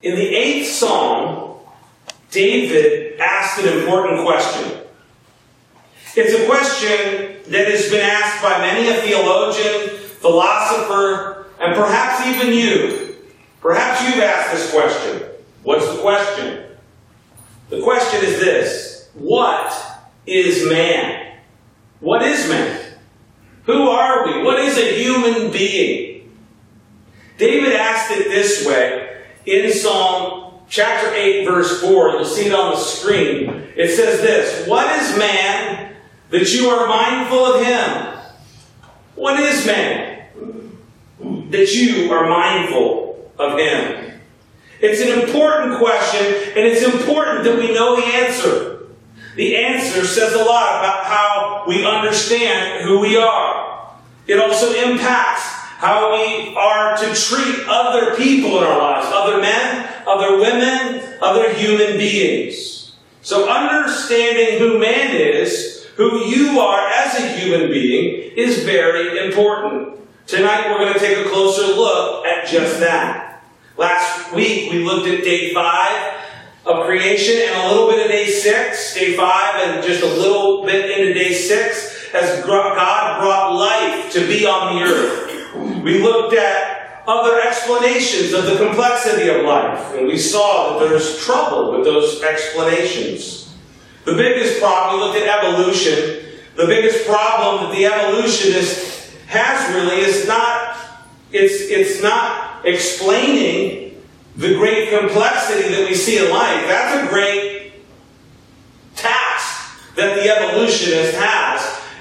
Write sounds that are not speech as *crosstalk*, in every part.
In the eighth psalm, David asked an important question. It's a question that has been asked by many a theologian, philosopher, and perhaps even you. Perhaps you've asked this question. What's the question? The question is this What is man? What is man? Who are we? What is a human being? David asked it this way in Psalm chapter 8, verse 4. You'll see it on the screen. It says this What is man that you are mindful of him? What is man that you are mindful of him? It's an important question, and it's important that we know the answer. The answer says a lot about how we understand who we are. It also impacts how we are to treat other people in our lives, other men, other women, other human beings. So understanding who man is, who you are as a human being, is very important. Tonight we're going to take a closer look at just that. Last week we looked at day five of creation and a little bit of day six, day five and just a little bit into day six as God brought life to be on the earth. We looked at other explanations of the complexity of life, and we saw that there's trouble with those explanations. The biggest problem, we looked at evolution. The biggest problem that the evolutionist has really is not, it's, it's not explaining the great complexity that we see in life. That's a great task that the evolutionist has,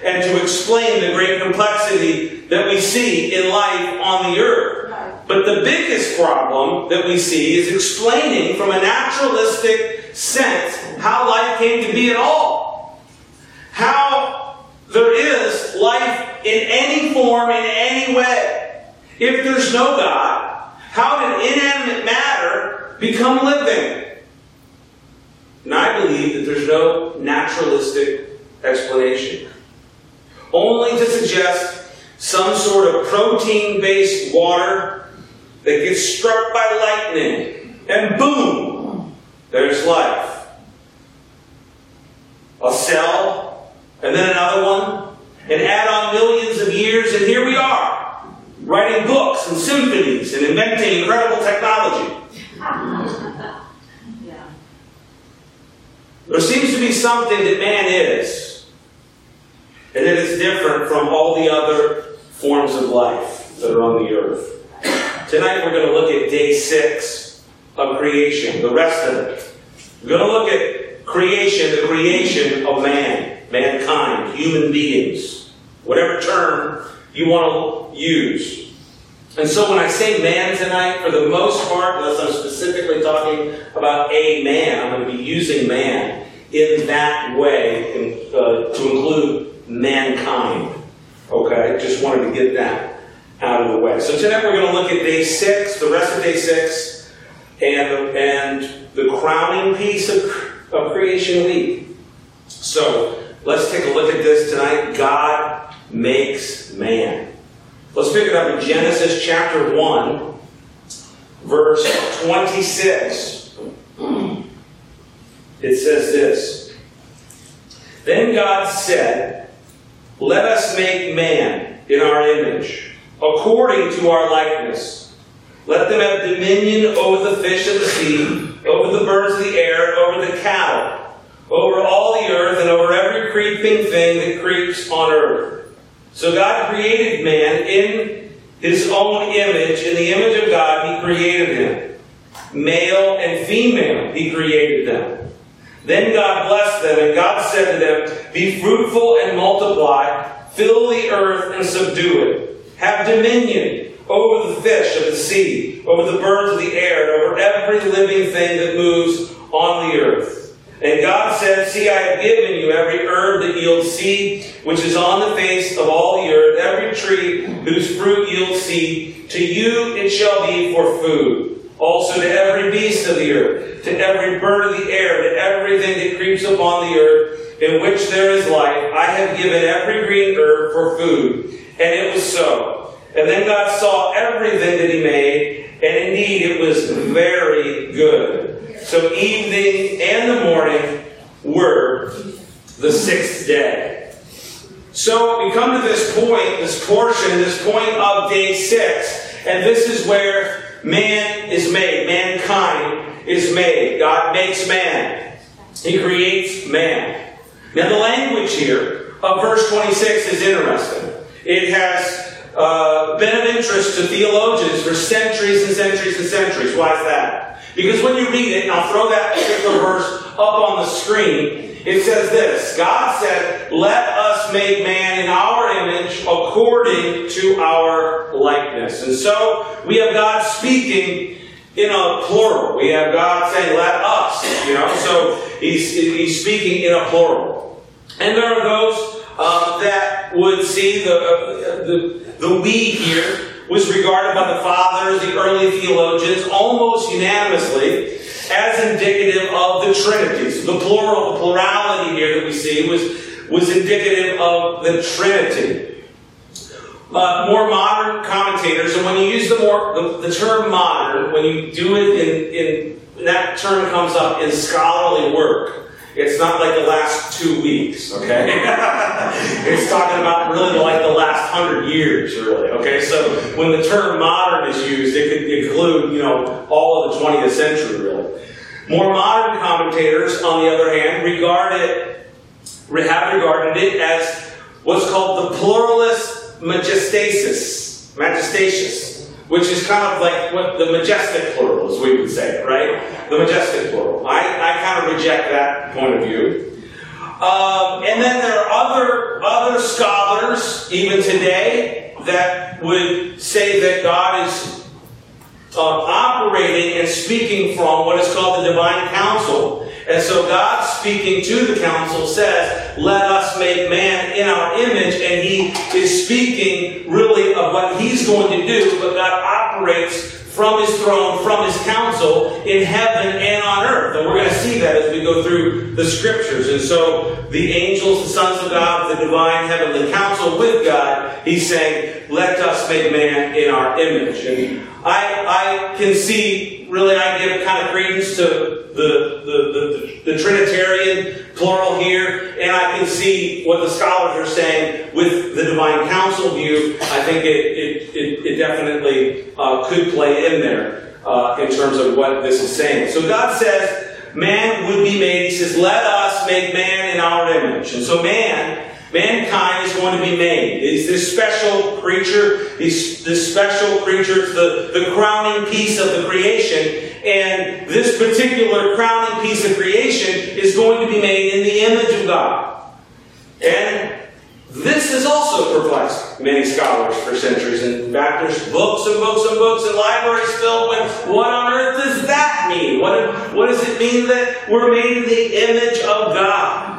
and to explain the great complexity that we see in life on the earth. But the biggest problem that we see is explaining from a naturalistic sense how life came to be at all. How there is life in any form, in any way. If there's no God, how did inanimate matter become living? And I believe that there's no naturalistic explanation. Only to suggest some sort of protein based water that gets struck by lightning, and boom, there's life. A cell, and then another one, and add on millions of years, and here we are, writing books and symphonies and inventing incredible technology. *laughs* There seems to be something that man is, and it is different from all the other forms of life that are on the earth. Tonight we're going to look at day six of creation, the rest of it. We're going to look at creation, the creation of man, mankind, human beings, whatever term you want to use. And so when I say man tonight, for the most part, unless I'm specifically talking about a man, I'm going to be using man in that way uh, to include mankind. Okay, just wanted to get that out of the way. So tonight we're going to look at day six, the rest of day six, and, and the crowning piece of, of creation week. So let's take a look at this tonight. God makes man. Let's pick it up in Genesis chapter 1, verse 26. It says this Then God said, let us make man in our image, according to our likeness. Let them have dominion over the fish of the sea, over the birds of the air, over the cattle, over all the earth, and over every creeping thing that creeps on earth. So God created man in his own image. In the image of God, he created him. Male and female, he created them. Then God blessed them, and God said to them, Be fruitful and multiply, fill the earth and subdue it. Have dominion over the fish of the sea, over the birds of the air, and over every living thing that moves on the earth. And God said, See, I have given you every herb that yields seed, which is on the face of all the earth, every tree whose fruit yields seed. To you it shall be for food. Also to every beast of the earth, to every bird of the air, to everything that creeps upon the earth, in which there is life, I have given every green herb for food. And it was so. And then God saw everything that he made, And indeed, it was very good. So evening and the morning were the sixth day. So we come to this point, this portion, this point of day six. And this is where man is made. Mankind is made. God makes man. He creates man. Now the language here of verse 26 is interesting. It has uh, been of interest to theologians for centuries and centuries and centuries. Why is that? Because when you read it, I'll throw that particular verse up on the screen, it says this God said, Let us make man in our image according to our likeness. And so we have God speaking in a plural. We have God saying, Let us, you know, so he's, he's speaking in a plural. And there are those uh, that would see the, uh, the the we here was regarded by the fathers, the early theologians, almost unanimously as indicative of the Trinity. So the plural, the plurality here that we see was, was indicative of the Trinity. Uh, more modern commentators, and when you use the more the, the term modern, when you do it in, in that term comes up in scholarly work. It's not like the last two weeks, okay? *laughs* it's talking about really like the last hundred years, really, okay? So when the term modern is used, it could include, you know, all of the 20th century, really. More modern commentators, on the other hand, regard it, have regarded it as what's called the pluralis majestatis, majestatis which is kind of like what the majestic plural, as we would say, right? The majestic plural. I, I kind of reject that point of view. Um, and then there are other other scholars, even today, that would say that God is uh, operating and speaking from what is called the divine council. And so God speaking to the council says, let us make man in our image. And he is speaking really of what he's going to do, but God operates from his throne, from his council in heaven and on earth. And we're going to see that as we go through the scriptures. And so the angels, the sons of God, the divine heavenly council with God, he's saying, let us make man in our image. And I, I can see, really, I give kind of credence to the, the, the, the, Trinitarian plural here, and I can see what the scholars are saying with the divine council view. I think it, it, it, it definitely uh, could play in there uh, in terms of what this is saying. So God says, man would be made. He says, let us make man in our image. And so man Mankind is going to be made. It's this special creature, this, this special creature, it's the, the crowning piece of the creation. And this particular crowning piece of creation is going to be made in the image of God. And this has also perplexed many scholars for centuries. In fact, there's books and books and books and libraries filled with what on earth does that mean? What, what does it mean that we're made in the image of God?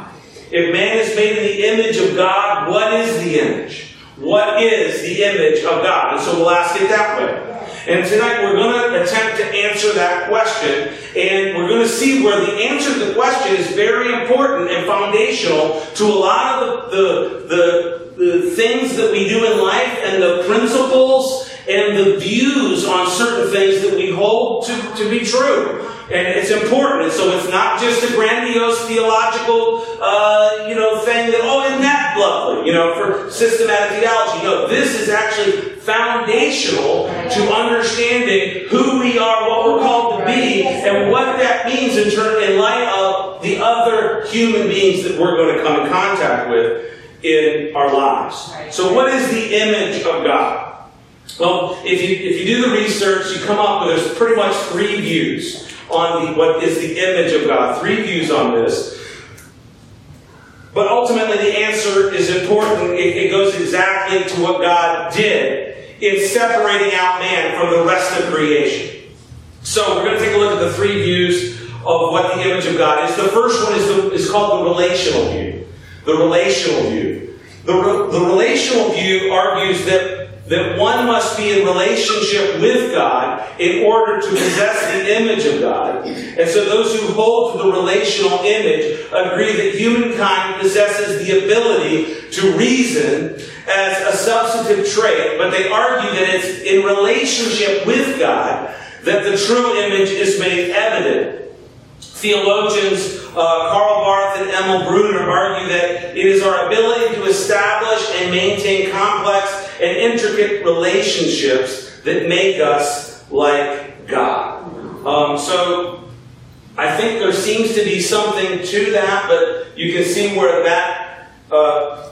If man is made in the image of God, what is the image? What is the image of God? And so we'll ask it that way. And tonight we're going to attempt to answer that question, and we're going to see where the answer to the question is very important and foundational to a lot of the, the, the, the things that we do in life and the principles and the views on certain things that we hold to, to be true. And it's important. And so it's not just a grandiose theological, uh, you know, thing that, oh, isn't that lovely, you know, for systematic theology. No, this is actually foundational to understanding who we are, what we're called to be, and what that means in, turn, in light of the other human beings that we're going to come in contact with in our lives. So what is the image of God? Well, if you, if you do the research, you come up with there's pretty much three views on the, what is the image of God. Three views on this. But ultimately, the answer is important. It, it goes exactly to what God did in separating out man from the rest of creation. So we're going to take a look at the three views of what the image of God is. The first one is, the, is called the relational view. The relational view. The, the relational view argues that that one must be in relationship with God in order to possess the image of God. And so those who hold to the relational image agree that humankind possesses the ability to reason as a substantive trait, but they argue that it's in relationship with God that the true image is made evident. Theologians uh, Karl Barth and Emil Brunner argue that it is our ability to establish and maintain complex and intricate relationships that make us like God. Um, so I think there seems to be something to that, but you can see where that uh,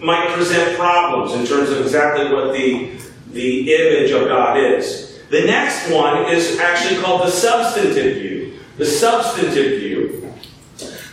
might present problems in terms of exactly what the, the image of God is. The next one is actually called the substantive view. The substantive view.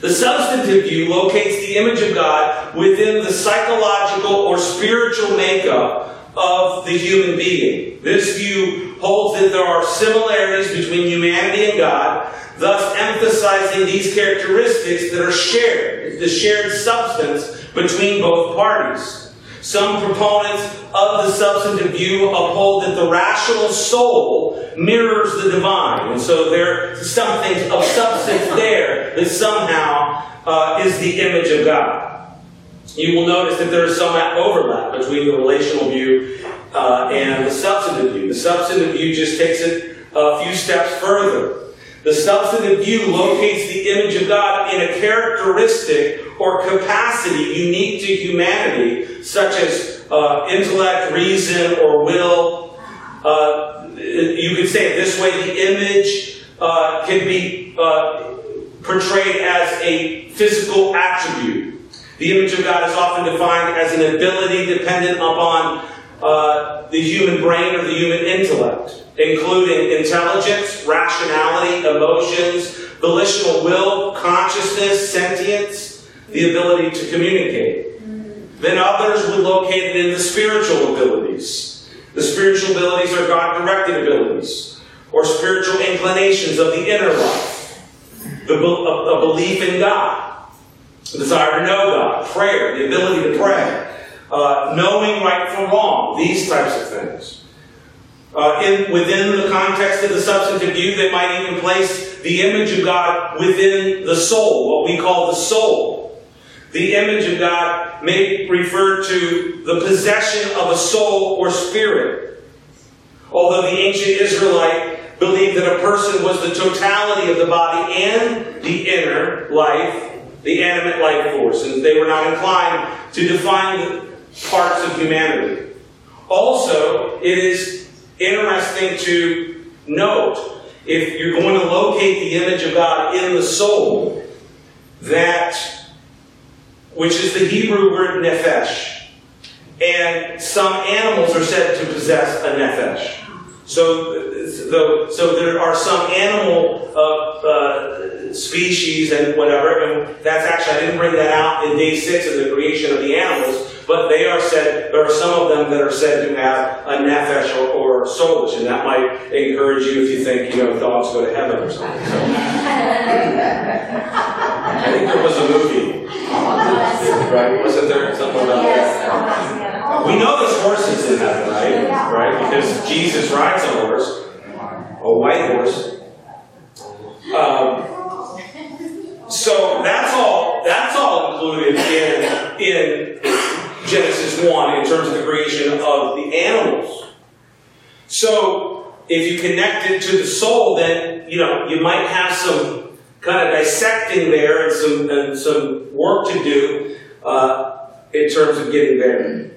The substantive view locates the image of God within the psychological or spiritual makeup of the human being. This view holds that there are similarities between humanity and God, thus emphasizing these characteristics that are shared, the shared substance between both parties. Some proponents of the substantive view uphold that the rational soul mirrors the divine, and so there's something of substance there that somehow uh, is the image of God. You will notice that there is some overlap between the relational view uh, and the substantive view. The substantive view just takes it a few steps further. The substantive view locates the image of God in a characteristic or capacity unique to humanity, such as uh, intellect, reason, or will. Uh, you could say it this way the image uh, can be uh, portrayed as a physical attribute. The image of God is often defined as an ability dependent upon uh, the human brain or the human intellect, including intelligence, rationality, emotions, volitional will, consciousness, sentience, the ability to communicate. Then others would locate it in the spiritual abilities. The spiritual abilities are God directed abilities, or spiritual inclinations of the inner life, the, a, a belief in God, the desire to know God, prayer, the ability to pray uh, knowing right from wrong, these types of things. Uh, in, within the context of the substantive view, they might even place the image of God within the soul, what we call the soul. The image of God may refer to the possession of a soul or spirit. Although the ancient Israelite believed that a person was the totality of the body and the inner life, the animate life force, and they were not inclined to define parts of humanity. Also, it is interesting to note if you're going to locate the image of God in the soul, that which is the Hebrew word nephesh. And some animals are said to possess a nephesh. So, so there are some animal uh, uh, species and whatever, and that's actually, I didn't bring that out in day six of the creation of the animals, but they are said, there are some of them that are said to have a nefesh or, or soulish, and that might encourage you if you think, you know, dogs go to heaven or something. So. I think there was a movie, right? Wasn't there something about that? We know there's horses in heaven, right? Right? Because Jesus rides a horse, a white horse. Um, so that's all. That's all included in in Genesis 1 in terms of the creation of the animals. So, if you connect it to the soul, then, you know, you might have some kind of dissecting there and some, and some work to do uh, in terms of getting there.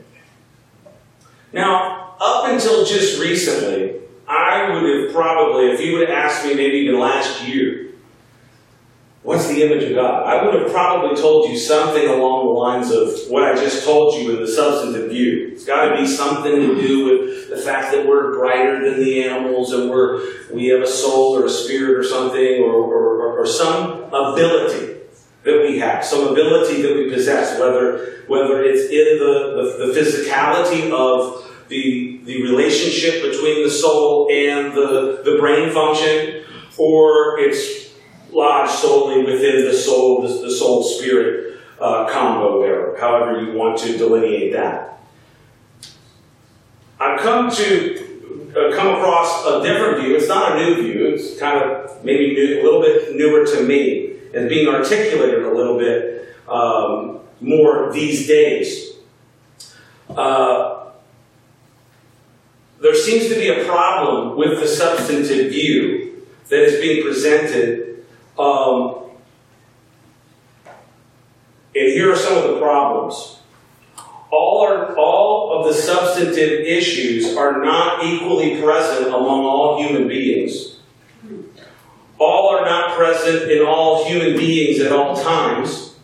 Now, up until just recently, I would have probably, if you would have asked me maybe even last year, What's the image of God? I would have probably told you something along the lines of what I just told you in the substantive view. It's got to be something to do with the fact that we're brighter than the animals and we're, we have a soul or a spirit or something or, or, or some ability that we have, some ability that we possess, whether, whether it's in the, the, the physicality of the, the relationship between the soul and the, the brain function, or it's lodged solely within the soul, the, the soul spirit uh, combo there, however you want to delineate that. I've come to uh, come across a different view. It's not a new view. It's kind of maybe new, a little bit newer to me and being articulated a little bit um, more these days. uh, there seems to be a problem with the substantive view that is being presented. Um, and here are some of the problems. All, are, all of the substantive issues are not equally present among all human beings. All are not present in all human beings at all times.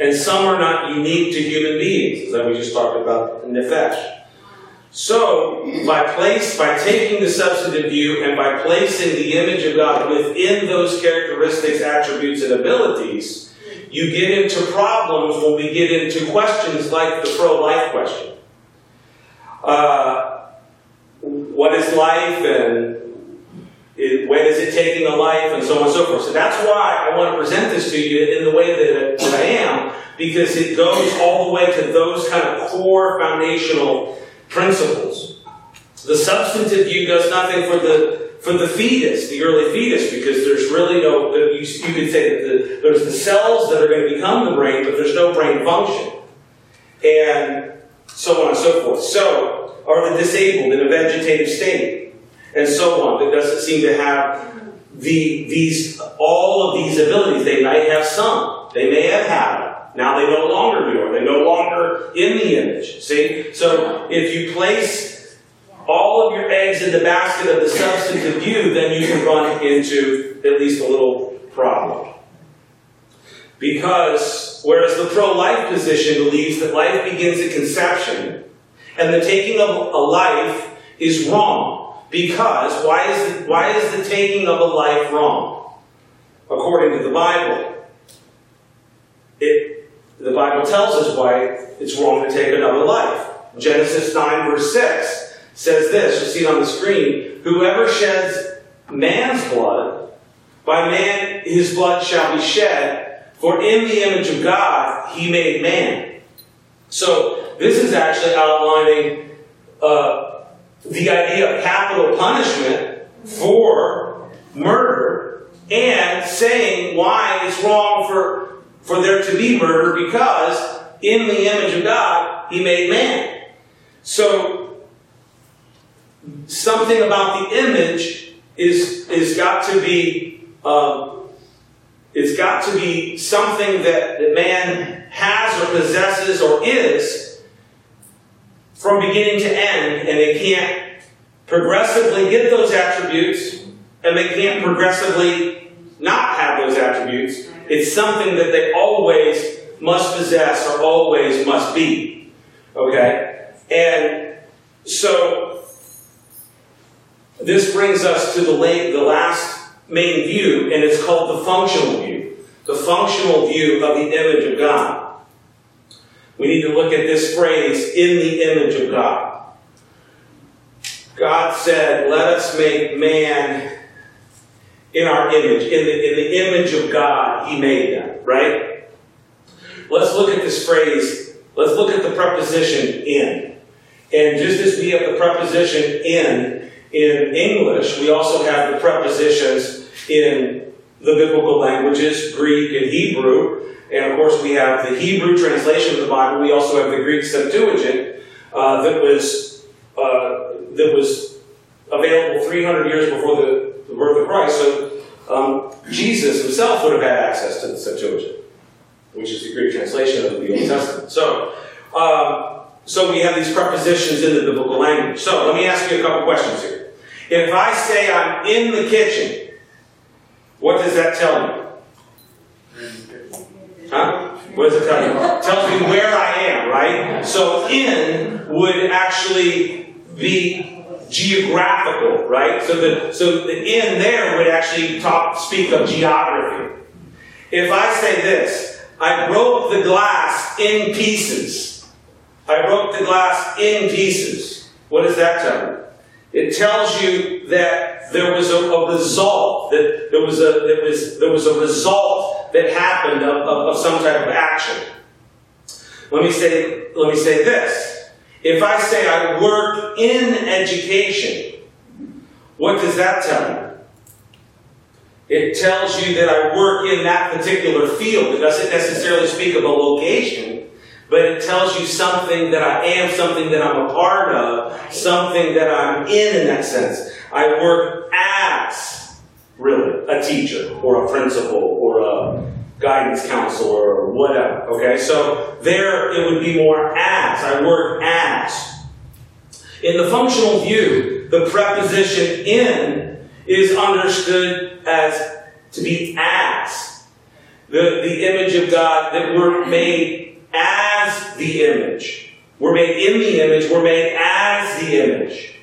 And some are not unique to human beings, as we just talked about in Nefesh. So, by place, by taking the substantive view and by placing the image of God within those characteristics, attributes, and abilities, you get into problems when we get into questions like the pro-life question. Uh, what is life and it, when is it taking a life and so on and so forth. So that's why I want to present this to you in the way that, that I am, because it goes all the way to those kind of core foundational principles. The substantive view does nothing for the for the fetus, the early fetus, because there's really no, you, you could say that the, there's the cells that are going to become the brain, but there's no brain function. And so on and so forth. So, are the disabled in a vegetative state, and so on, that doesn't seem to have the, these, all of these abilities. They might have some. They may have had them. Now they no longer do, or they're no longer in the image. See? So, if you place all of your eggs in the basket of the substantive view, then you can run into at least a little problem. Because whereas the pro life position believes that life begins at conception, and the taking of a life is wrong. Because why is the, why is the taking of a life wrong? According to the Bible, it, the Bible tells us why it's wrong to take another life. Genesis 9, verse 6 says this, you see it on the screen, whoever sheds man's blood, by man his blood shall be shed, for in the image of God he made man. So this is actually outlining uh, the idea of capital punishment for murder and saying why it's wrong for, for there to be murder because in the image of God he made man. So something about the image is is got to be um, it's got to be something that, that man has or possesses or is from beginning to end, and they can't progressively get those attributes, and they can't progressively not have those attributes. It's something that they always must possess or always must be. Okay? And so this brings us to the, late, the last main view, and it's called the functional view. The functional view of the image of God. We need to look at this phrase, in the image of God. God said, let us make man in our image. In the, in the image of God, he made them, right? Let's look at this phrase. Let's look at the preposition in. And just as we have the preposition in in English, we also have the prepositions in the biblical languages, Greek and Hebrew. And of course, we have the Hebrew translation of the Bible. We also have the Greek Septuagint uh, that was uh, that was available 300 years before the, the birth of Christ. So um, Jesus himself would have had access to the Septuagint, which is the Greek translation of the Old Testament. So. Um, so we have these prepositions in the biblical language. So let me ask you a couple questions here. If I say I'm in the kitchen, what does that tell me? Huh? What does it tell you? It tells me where I am, right? So in would actually be geographical, right? So the so the in there would actually talk speak of geography. If I say this, I broke the glass in pieces. I broke the glass in pieces. What does that tell you? It tells you that there was a, a result, that there was a, there was, there was a result that happened of, of, of some type of action. Let me say, let me say this. If I say I work in education, what does that tell you? It tells you that I work in that particular field. It doesn't necessarily speak of a location, but it tells you something that I am, something that I'm a part of, something that I'm in in that sense. I work as, really, a teacher or a principal or a guidance counselor or whatever. Okay, so there it would be more as. I work as. In the functional view, the preposition in is understood as to be as. The, the image of God that we're made as the image. We're made in the image, we're made as the image.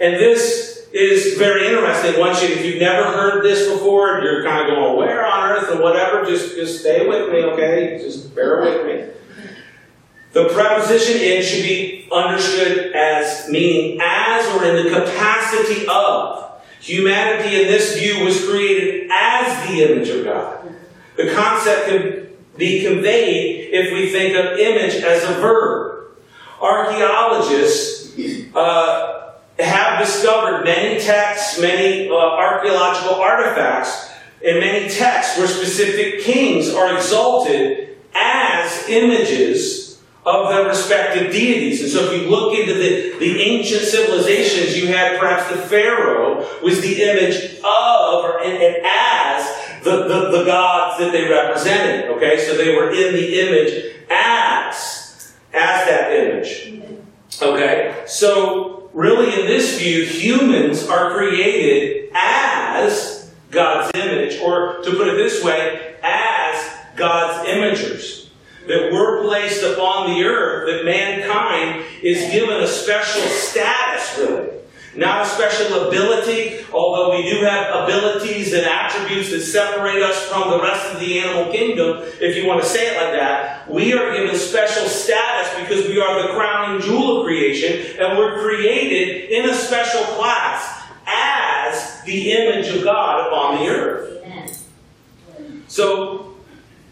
And this is very interesting. Once you, if you've never heard this before, you're kind of going, where on earth and whatever, just, just stay with me, okay? Just bear with me. The preposition in should be understood as meaning as or in the capacity of. Humanity in this view was created as the image of God. The concept can be conveyed if we think of image as a verb. Archaeologists uh, have discovered many texts, many uh, archaeological artifacts, and many texts where specific kings are exalted as images of their respective deities. And so if you look into the, the ancient civilizations, you had perhaps the Pharaoh was the image of or, and, and as the, the, the gods that they represented. Okay, so they were in the image as, as that image. Okay, so really in this view, humans are created as God's image, or to put it this way, as God's imagers that we're placed upon the earth, that mankind is given a special status, really. Not a special ability, although we do have abilities and attributes that separate us from the rest of the animal kingdom, if you want to say it like that. We are given special status because we are the crowning jewel of creation, and we're created in a special class as the image of God upon the earth. So,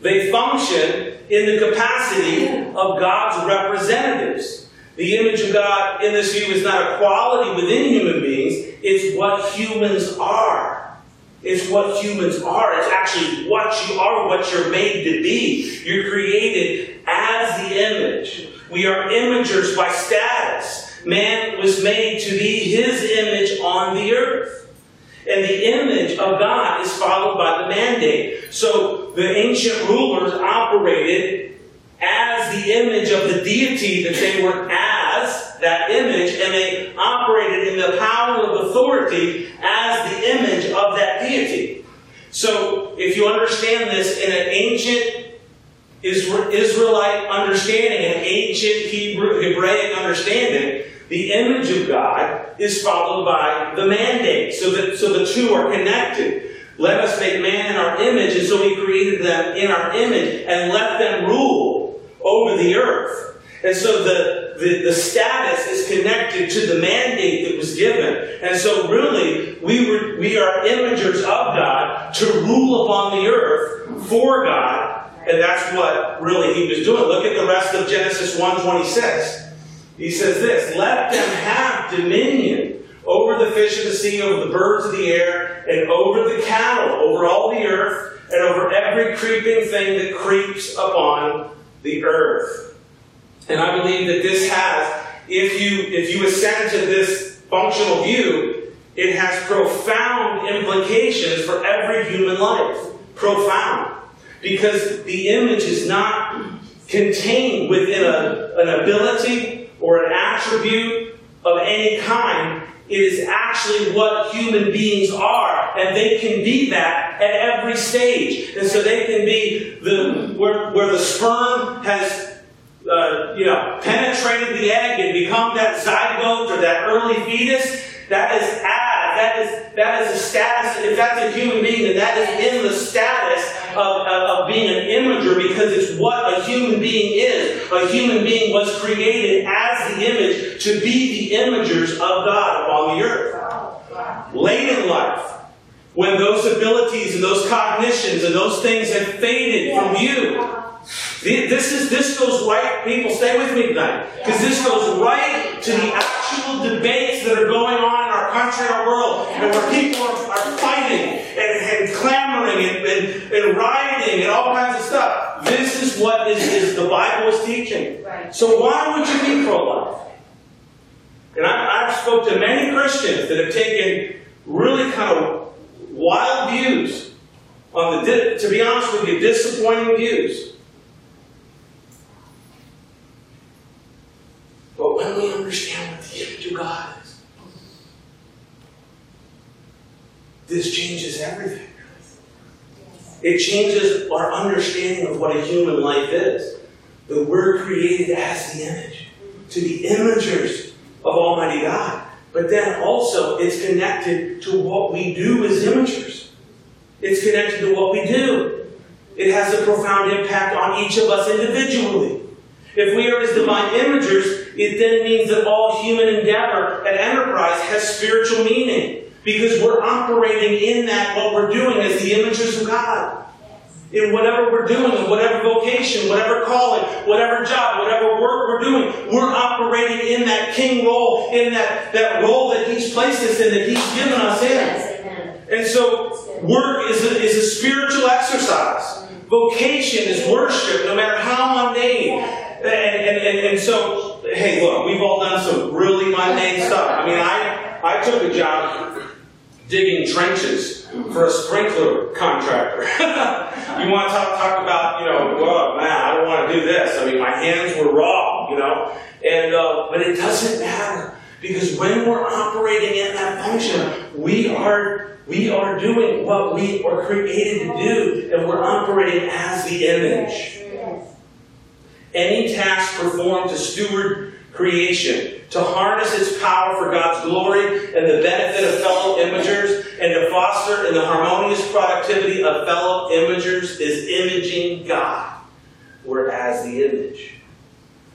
they function in the capacity of God's representatives. The image of God in this view is not a quality within human beings, it's what humans are. It's what humans are. It's actually what you are, what you're made to be. You're created as the image. We are imagers by status. Man was made to be his image on the earth. And the image of God is followed by the mandate. So the ancient rulers operated as the image of the deity that they were as that image, and they operated in the power of authority as the image of that deity. So, if you understand this in an ancient Israelite understanding, an ancient Hebrew, Hebraic understanding, the image of God is followed by the mandate. So that so the two are connected. Let us make man in our image, and so he created them in our image and let them rule over the earth. And so the, the, the status is connected to the mandate that was given. And so really, we, were, we are imagers of God to rule upon the earth for God. And that's what really he was doing. Look at the rest of Genesis 126. He says this, let them have dominion over the fish of the sea, over the birds of the air, and over the cattle, over all the earth, and over every creeping thing that creeps upon the earth. And I believe that this has, if you if you ascend to this functional view, it has profound implications for every human life. Profound. Because the image is not contained within a, an ability or an attribute of any kind. It is actually what human beings are, and they can be that at every stage. And so they can be the where, where the sperm has uh, you know penetrated the egg and become that zygote or that early fetus. That is ad. That is that is a status. If that's a human being, then that is in the status of, of, of being an imager because it's what a human being is. A human being was created as the image to be the imagers of God upon the earth. Late in life, when those abilities and those cognitions and those things have faded from you, this is this goes right. People, stay with me tonight, because this goes right to the actual debates that are going on in our country, and our world, and where people are, are fighting and, and clamoring and, and, and rioting and all kinds of stuff. This is what is, is the Bible is teaching. So why would you be pro-life? And I, I've spoke to many Christians that have taken really kind of wild views on the, to be honest with you, disappointing views. When we understand what the image of God is, this changes everything. It changes our understanding of what a human life is. That we're created as the image, to be imagers of Almighty God. But then also, it's connected to what we do as imagers. It's connected to what we do. It has a profound impact on each of us individually. If we are as divine imagers, it then means that all human endeavor and enterprise has spiritual meaning. Because we're operating in that, what we're doing as the images of God. In whatever we're doing, in whatever vocation, whatever calling, whatever job, whatever work we're doing, we're operating in that king role, in that, that role that He's placed us in, that He's given us in. And so, work is a, is a spiritual exercise. Vocation is worship, no matter how mundane. And, and, and, and so, hey, look, we've all done some really mundane stuff. I mean, I, I took a job digging trenches for a sprinkler contractor. *laughs* you want to talk, talk about, you know, well, man, I don't want to do this. I mean, my hands were raw, you know. And uh, but it doesn't matter because when we're operating in that function, we are we are doing what we are created to do, and we're operating as the image. Any task performed to steward creation, to harness its power for God's glory and the benefit of fellow imagers, and to foster in the harmonious productivity of fellow imagers is imaging God. We're as the image.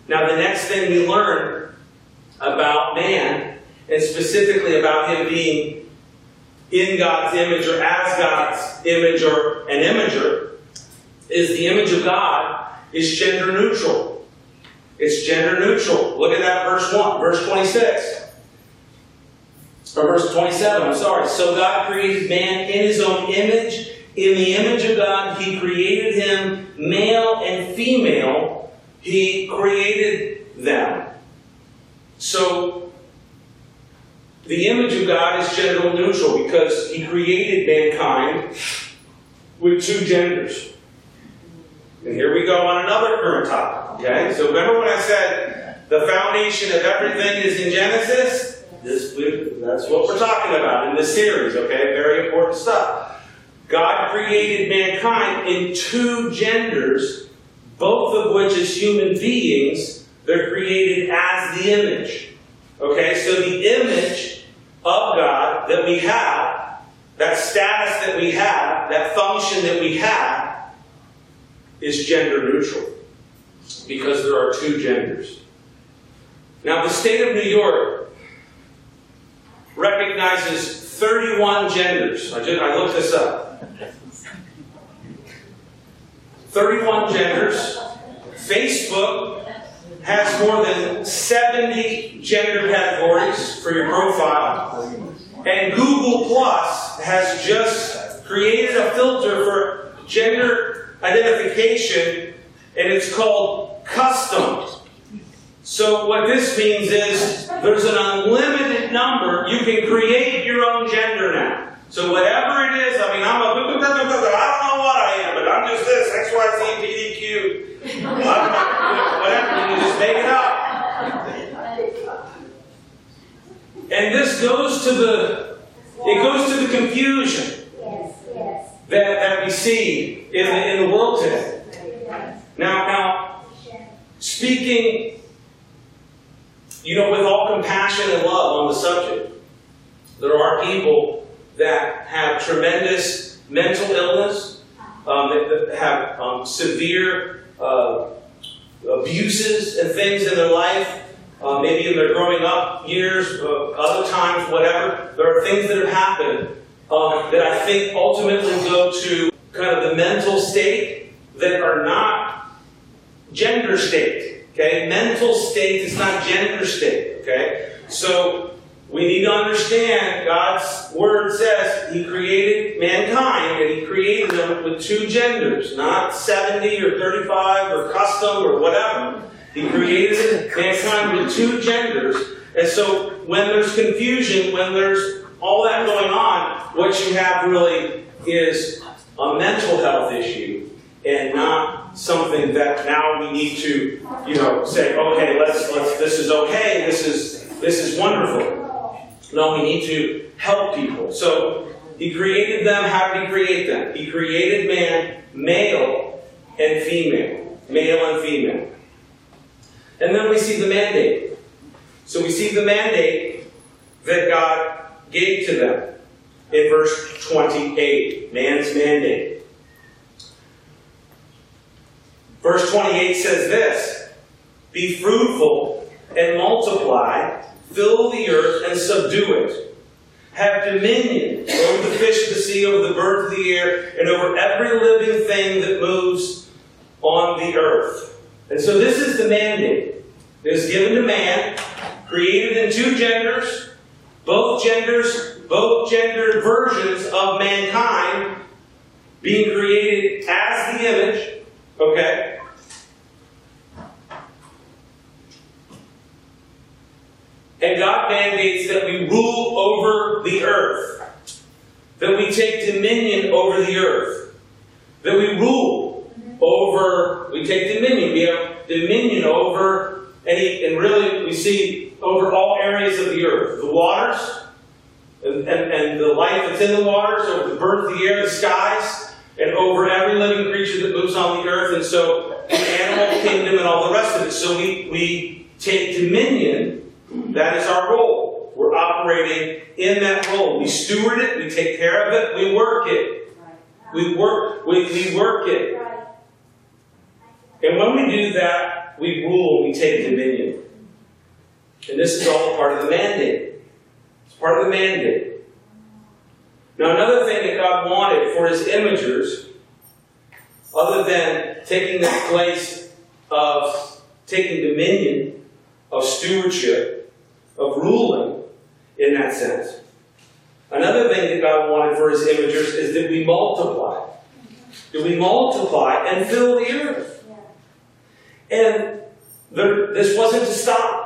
Now, the next thing we learn about man, and specifically about him being in God's image or as God's image or an imager, is the image of God is gender neutral. It's gender neutral. Look at that verse 1, verse 26. Or verse 27, I'm sorry. So God created man in his own image. In the image of God, he created him, male and female. He created them. So, the image of God is gender neutral because he created mankind with two genders. And here we go on another current topic. Okay? So remember when I said the foundation of everything is in Genesis? This, that's what we're talking about in this series, okay? Very important stuff. God created mankind in two genders, both of which as human beings, they're created as the image. Okay, so the image of God that we have, that status that we have, that function that we have, is gender neutral because there are two genders. Now, the state of New York recognizes 31 genders. I, just, I looked this up. 31 genders. Facebook has more than 70 gender categories for your profile. And Google Plus has just created a filter for gender identification, and it's called custom. So what this means is there's an unlimited number. You can create your own gender now. So whatever it is, I mean, I'm a, *laughs* I don't know what I am, but I'm just this, X, Y, Z, P, D, Q. Whatever, you can just make it up. And this goes to the, it goes to the confusion Yes, yes. That, that we see in the, in the world today. Now, now, speaking, you know, with all compassion and love on the subject, there are people that have tremendous mental illness, um, that, have um, severe uh, abuses and things in their life, uh, maybe in their growing up years, uh, other times, whatever. There are things that have happened um, that I think ultimately go to kind of the mental state that are not gender state. Okay? Mental state is not gender state. Okay? So we need to understand God's word says He created mankind and He created them with two genders, not 70 or 35 or custom or whatever. He created mankind with two genders. And so when there's confusion, when there's all that going on, what you have really is a mental health issue and not something that now we need to, you know, say, okay, let's let's this is okay, this is this is wonderful. No, we need to help people. So he created them. How did he create them? He created man, male and female. Male and female. And then we see the mandate. So we see the mandate that God gave to them in verse 28, man's mandate. Verse 28 says this Be fruitful and multiply, fill the earth and subdue it. Have dominion over the fish of the sea, over the birds of the air, and over every living thing that moves on the earth. And so this is the mandate. It is given to man, created in two genders, both genders, both gender versions of mankind being created as the image, okay? And God mandates that we rule over the earth, that we take dominion over the earth, that we rule over, we take dominion, we have dominion over any, and really we see over all areas of the earth, the waters, and, and, and the life that's in the waters, over the birds of the air, the skies, and over every living creature that moves on the earth, and so the animal kingdom and all the rest of it. So we, we take dominion that is our role. We're operating in that role. We steward it, we take care of it, we work it. We work, we, we work it. And when we do that, we rule, we take dominion. And this is all part of the mandate. It's part of the mandate. Now, another thing that God wanted for his imagers, other than taking the place of taking dominion, of stewardship, of ruling in that sense. Another thing that God wanted for his imagers is that we multiply. That we multiply and fill the earth. And there, this wasn't to stop.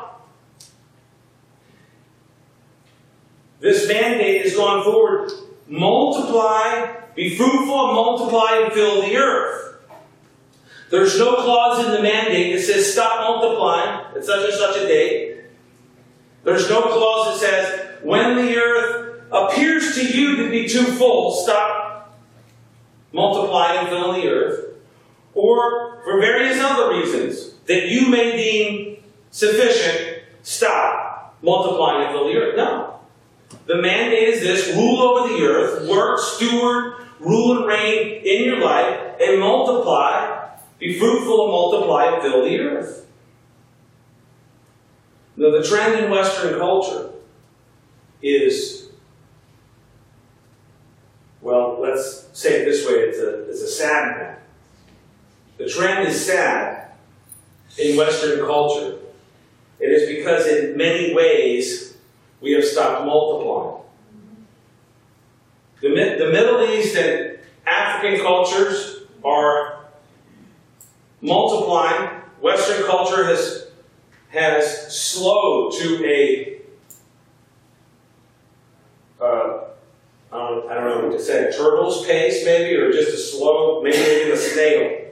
This mandate has gone forward. Multiply, be fruitful and multiply and fill the earth. There's no clause in the mandate that says stop multiplying at such and such a date. There's no clause that says, when the earth appears to you to be too full, stop multiplying and filling the earth. Or for various other reasons that you may deem sufficient, stop multiplying and fill the earth. No. The mandate is this rule over the earth, work, steward, rule and reign in your life, and multiply, be fruitful and multiply fill the earth. Now, the trend in Western culture is, well, let's say it this way it's a, it's a sad one. The trend is sad in Western culture. It is because, in many ways, we have stopped multiplying. The, the Middle East and African cultures are multiplying. Western culture has has slowed to a uh, I don't know what to say, a turtle's pace maybe, or just a slow, maybe even a snail.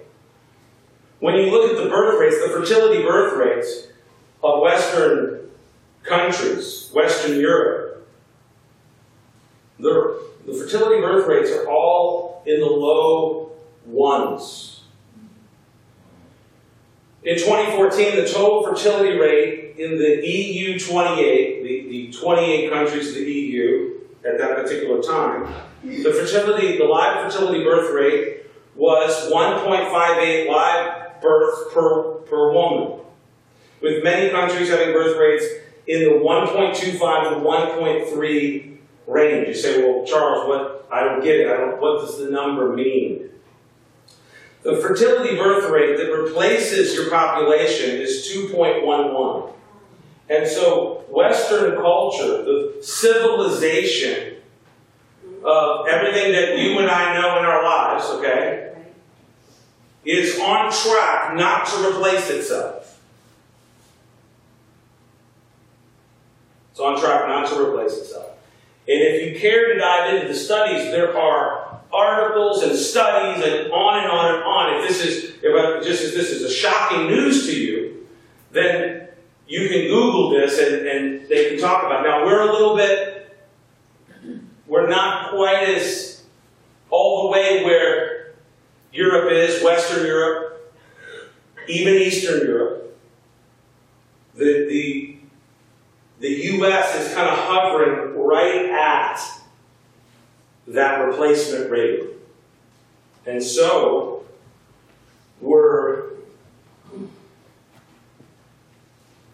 When you look at the birth rates, the fertility birth rates of Western countries, Western Europe, the, the fertility birth rates are all in the low ones. In 2014, the total fertility rate in the EU 28, the, the 28 countries of the EU at that particular time, the fertility, the live fertility birth rate was 1.58 live births per, per woman, with many countries having birth rates in the 1.25 to 1.3 range. You say, well, Charles, what? I don't get it. I don't, what does the number mean? The fertility birth rate that replaces your population is 2.11. And so, Western culture, the civilization of everything that you and I know in our lives, okay, is on track not to replace itself. It's on track not to replace itself. And if you care to dive into the studies, there are articles and studies and on and on and on. If this is, if just as this is a shocking news to you, then you can Google this and, and they can talk about it. Now, we're a little bit, we're not quite as all the way where Europe is, Western Europe, even Eastern Europe. The, the, the U.S. is kind of hovering right at that replacement rate. And so, we're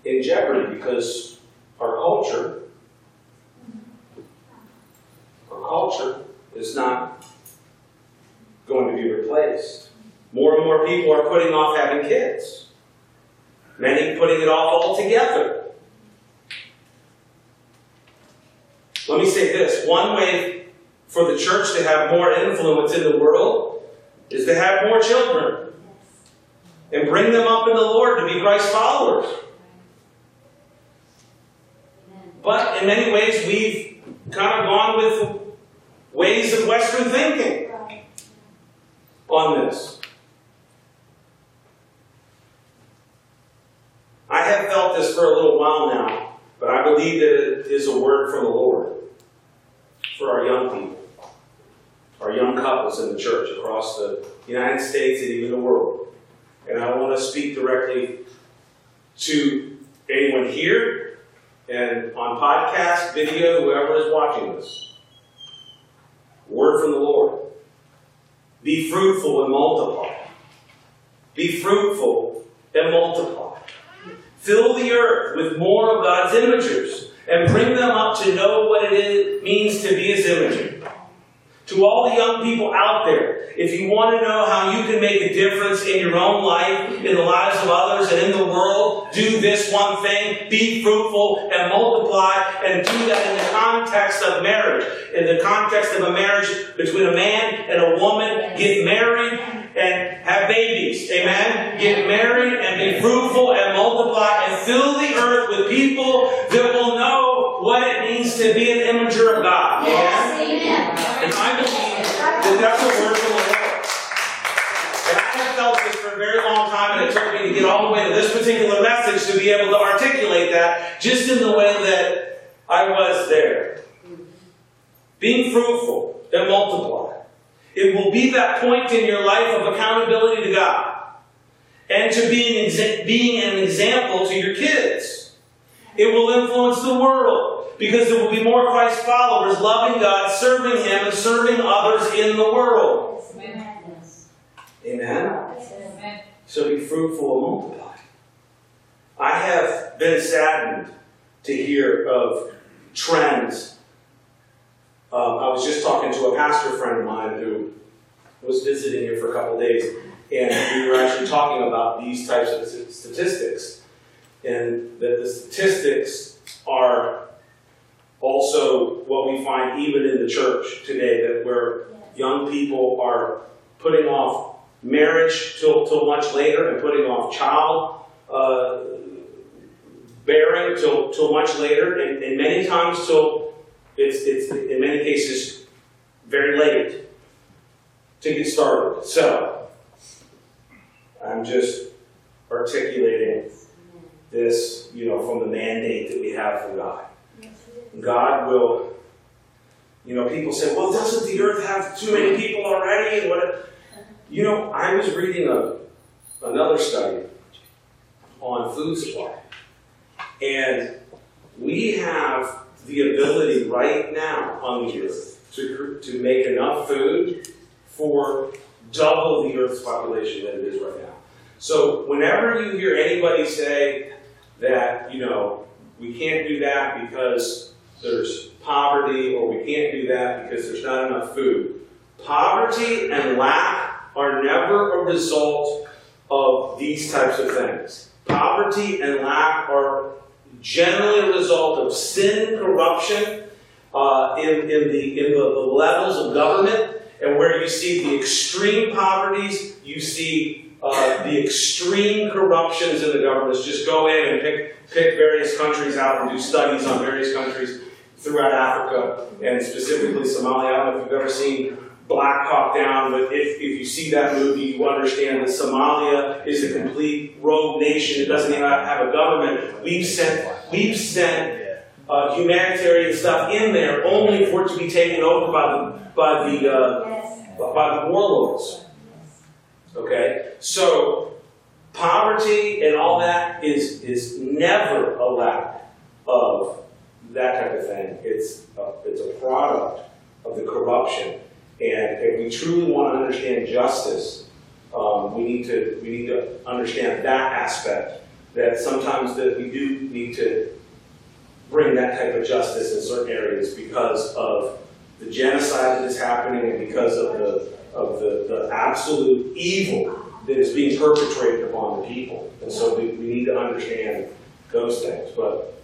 in jeopardy because our culture, our culture is not going to be replaced. More and more people are putting off having kids. Many putting it off altogether. Let me say this one way for the church to have more influence in the world is to have more children and bring them up in the Lord to be Christ followers. But in many ways, we've kind of gone with ways of Western thinking on this. I have felt this for a little while now, but I believe that it is a word from the Lord for our young people, our young couples in the church across the United States and even the world. And I want to speak directly to anyone here and on podcast, video, whoever is watching this. Word from the Lord. Be fruitful and multiply. Be fruitful and multiply. Fill the earth with more of God's imagers and bring them up to know what it is, means to be His imager. To all the young people out there, if you want to know how you can make a difference in your own life, in the lives of others, and in the world, do this one thing. Be fruitful and multiply, and do that in the context of marriage. In the context of a marriage between a man and a woman, get married and have babies. Amen? Get married and be fruitful and multiply and fill the earth with people that will know what it means to be an imager of God. Amen? And I believe that that's a word from the Lord. And I have felt this for a very long time, and it took me to get all the way to this particular message to be able to articulate that just in the way that I was there. Being fruitful and multiply. It will be that point in your life of accountability to God and to being, being an example to your kids. It will influence the world because there will be more Christ followers loving God, serving Him, and serving others in the world. Amen? Amen. So be fruitful and multiply. I have been saddened to hear of trends. Um, I was just talking to a pastor friend of mine who was visiting here for a couple days, and we were actually talking about these types of statistics, and that the statistics are also what we find even in the church today, that where young people are putting off marriage till, till much later and putting off child uh, bearing till, till much later, and, and many times till it's, it's in many cases very late to get started. So, I'm just articulating this, you know, from the mandate that we have from God. God will, you know, people say, well, doesn't the earth have too many people already? And what? You know, I was reading a, another study on food supply. And we have the ability right now on the earth to, to make enough food for double the earth's population than it is right now. So whenever you hear anybody say that, you know, we can't do that because there's poverty or we can't do that because there's not enough food, poverty and lack are never a result of these types of things. Poverty and lack are generally a result of sin corruption uh, in, in, the, in the, the levels of government, and where you see the extreme poverties, you see uh, the extreme corruptions in the governments. Just go in and pick, pick various countries out and do studies on various countries throughout Africa, and specifically Somalia. I don't know if you've ever seen Black Hawk Down, but if, if you see that movie, you understand that Somalia is a complete rogue nation. It doesn't even have a government. We've sent, we've sent uh, humanitarian stuff in there only for it to be taken over by the, by the, uh, by the warlords. Okay? So, poverty and all that is, is never a lack of that type of thing. It's a, it's a product of the corruption. And if we truly want to understand justice, um, we need to we need to understand that aspect. That sometimes that we do need to bring that type of justice in certain areas because of the genocide that is happening and because of the of the, the absolute evil that is being perpetrated upon the people. And so we, we need to understand those things. But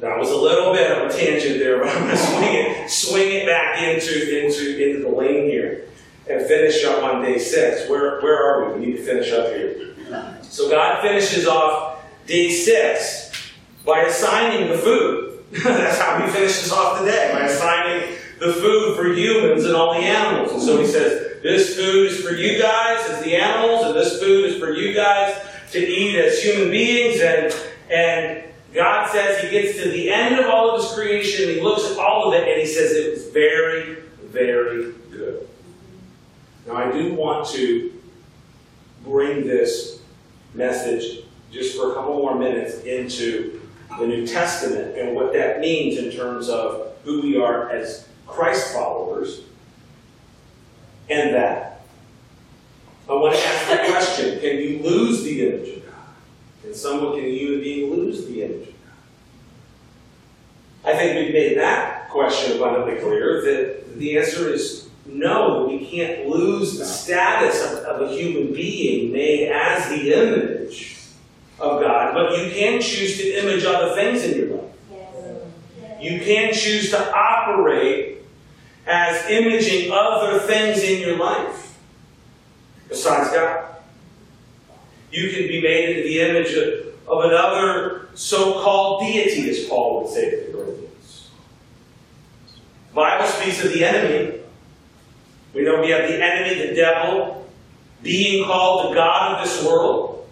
that was a little bit of a tangent there, *laughs* but I'm going to swing it, swing it back into, into, into the lane here and finish up on day six. Where, where are we? We need to finish up here. So God finishes off day six by assigning the food. *laughs* That's how he finishes off the day, by assigning the food for humans and all the animals. And so he says, this food is for you guys as the animals, and this food is for you guys to eat as human beings. And, and says he gets to the end of all of his creation, he looks at all of it, and he says it was very, very good. Now, I do want to bring this message just for a couple more minutes into the New Testament and what that means in terms of who we are as Christ followers and that. I want to ask the question can you lose the image of God? Can someone, can a human being lose the image? I think we've made that question abundantly clear that the answer is no, we can't lose the status of, of a human being made as the image of God, but you can choose to image other things in your life. You can choose to operate as imaging other things in your life besides God. You can be made in the image of, of another so called deity, as Paul would say to the Corinthians. The Bible speaks of the enemy. We know we have the enemy, the devil, being called the God of this world.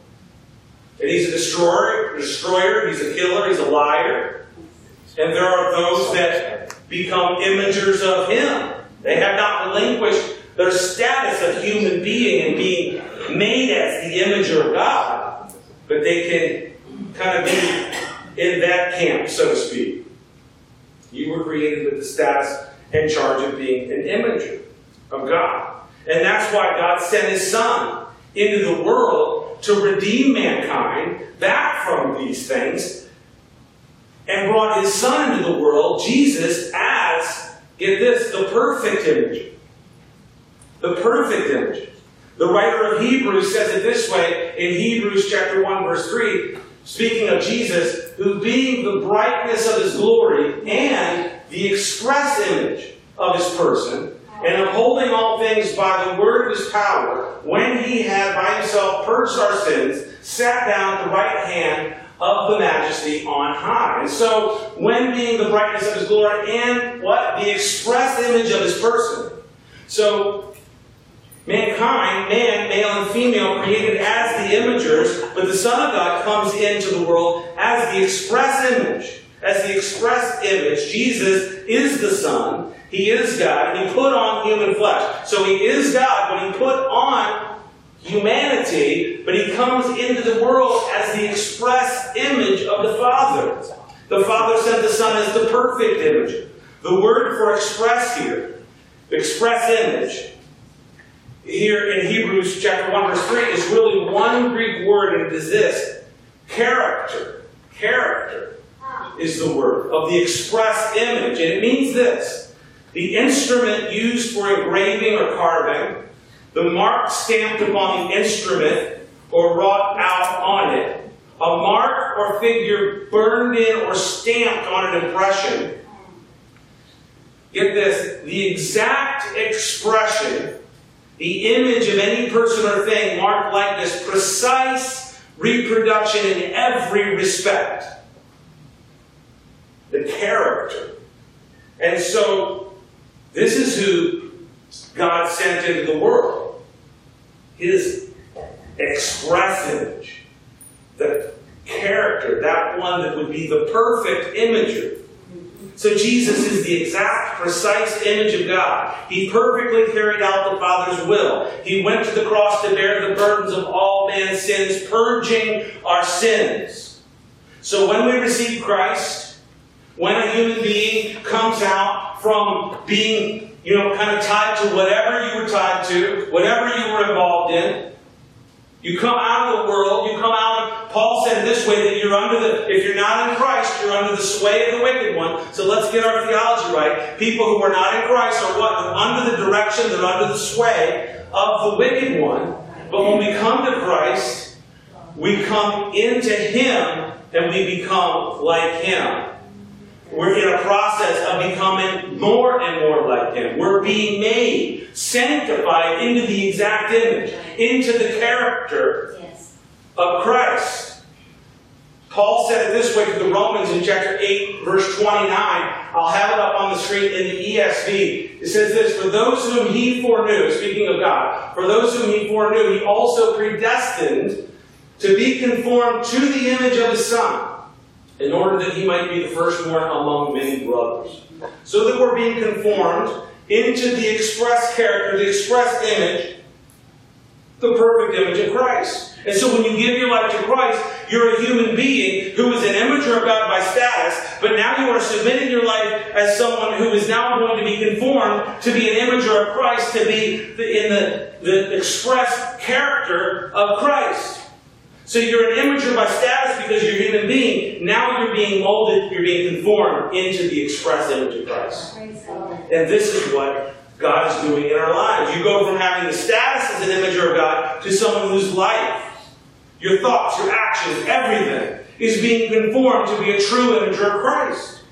And he's a destroyer, destroyer, he's a killer, he's a liar. And there are those that become imagers of him. They have not relinquished their status of human being and being made as the imager of God. But they can kind of be in that camp, so to speak. You were created with the status and charge of being an imager of God. And that's why God sent his son into the world to redeem mankind back from these things and brought his son into the world, Jesus, as, get this, the perfect image. The perfect image. The writer of Hebrews says it this way in Hebrews chapter 1, verse 3, speaking of Jesus, who being the brightness of his glory and the express image of his person, and upholding all things by the word of his power, when he had by himself purged our sins, sat down at the right hand of the majesty on high. And so, when being the brightness of his glory and what? The express image of his person. So, mankind, man, male and female, created as the imagers, but the Son of God comes into the world as the express image. As the express image, Jesus is the Son, He is God, and He put on human flesh. So He is God, but He put on humanity, but He comes into the world as the express image of the Father. The Father sent the Son as the perfect image. The word for express here, express image, here in Hebrews chapter 1, verse 3, is really one Greek word, and it is this character. Character is the word of the express image. And it means this the instrument used for engraving or carving, the mark stamped upon the instrument or wrought out on it, a mark or figure burned in or stamped on an impression. Get this the exact expression, the image of any person or thing marked like this, precise reproduction in every respect. The character. And so, this is who God sent into the world. His express image. The character, that one that would be the perfect imager. So Jesus is the exact, precise image of God. He perfectly carried out the Father's will. He went to the cross to bear the burdens of all man's sins, purging our sins. So when we receive Christ, when a human being comes out from being, you know, kind of tied to whatever you were tied to, whatever you were involved in, you come out of the world, you come out, Paul said this way that you're under the, if you're not in Christ, you're under the sway of the wicked one. So let's get our theology right. People who are not in Christ are what? They're under the direction, they're under the sway of the wicked one. But when we come to Christ, we come into Him and we become like Him. We're in a process of becoming more and more like Him. We're being made, sanctified into the exact image, into the character of Christ. Paul said it this way to the Romans in chapter 8, verse 29. I'll have it up on the screen in the ESV. It says this For those whom he foreknew, speaking of God, for those whom he foreknew, he also predestined to be conformed to the image of his Son in order that he might be the firstborn among many brothers. So that we're being conformed into the express character, the express image, the perfect image of Christ. And so when you give your life to Christ, you're a human being who is an imager of God by status, but now you are submitting your life as someone who is now going to be conformed to be an imager of Christ, to be in the, the express character of Christ. So you're an imager by status because you're a human being. Now you're being molded, you're being conformed into the express image of Christ. And this is what God is doing in our lives. You go from having the status as an imager of God to someone whose life, your thoughts, your actions, everything is being conformed to be a true imager of Christ.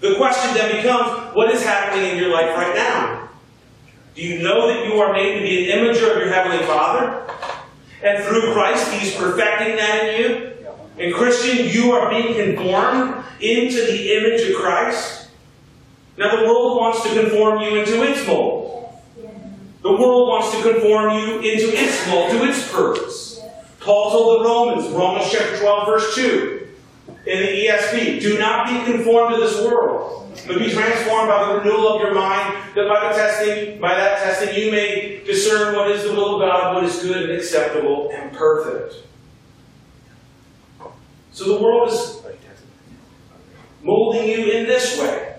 The question then becomes what is happening in your life right now? Do you know that you are made to be an imager of your Heavenly Father? And through Christ, He's perfecting that in you? And Christian, you are being conformed into the image of Christ? Now, the world wants to conform you into its mold. The world wants to conform you into its mold, to its purpose. Paul told the Romans, Romans chapter 12, verse 2, in the ESV, do not be conformed to this world, but be transformed by the renewal of your mind, that by the testing, by that testing you may discern what is the will of God, what is good and acceptable and perfect. So the world is molding you in this way.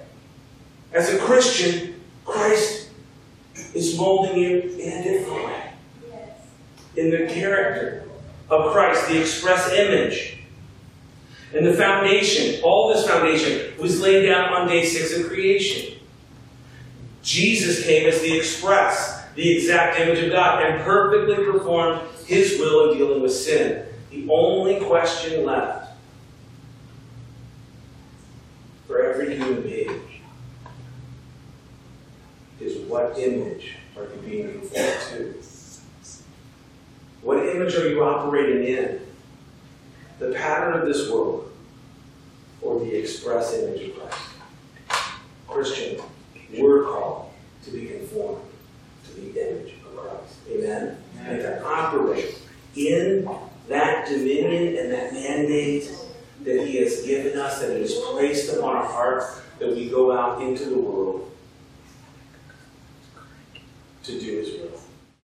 As a Christian, Christ is molding you in a different way. In the character of Christ, the express image. And the foundation, all this foundation, was laid down on day six of creation. Jesus came as the express, the exact image of God, and perfectly performed his will in dealing with sin. The only question left for every human being is what image are you being conformed to? What image are you operating in? the pattern of this world, or the express image of Christ. Christian, we're called to be conformed to the image of Christ. Amen? Amen. And to operate in that dominion and that mandate that He has given us, that He has placed upon our hearts, that we go out into the world to do His will.